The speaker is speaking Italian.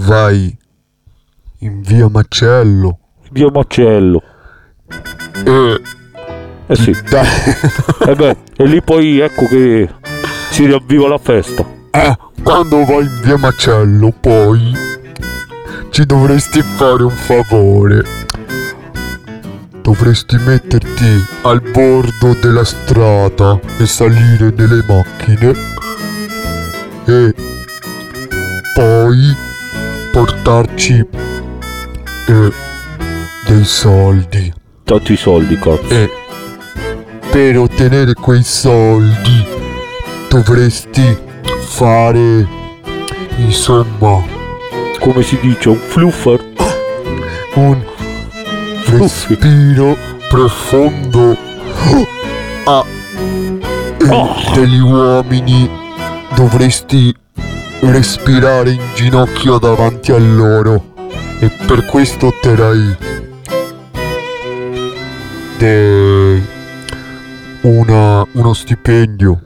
vai in via Macello Via Macello. e Eh sì. E beh, e lì poi ecco che si riavviva la festa. eh, quando vai in via Macello poi ci dovresti fare un favore. Dovresti metterti al bordo della strada e salire nelle macchine e poi portarci eh, dei soldi. Tanti soldi, cazzo. E per ottenere quei soldi dovresti fare insomma Come si dice, un fluffer? un respiro profondo a Oh. degli uomini dovresti respirare in ginocchio davanti a loro. E per questo otterrai de- una- uno stipendio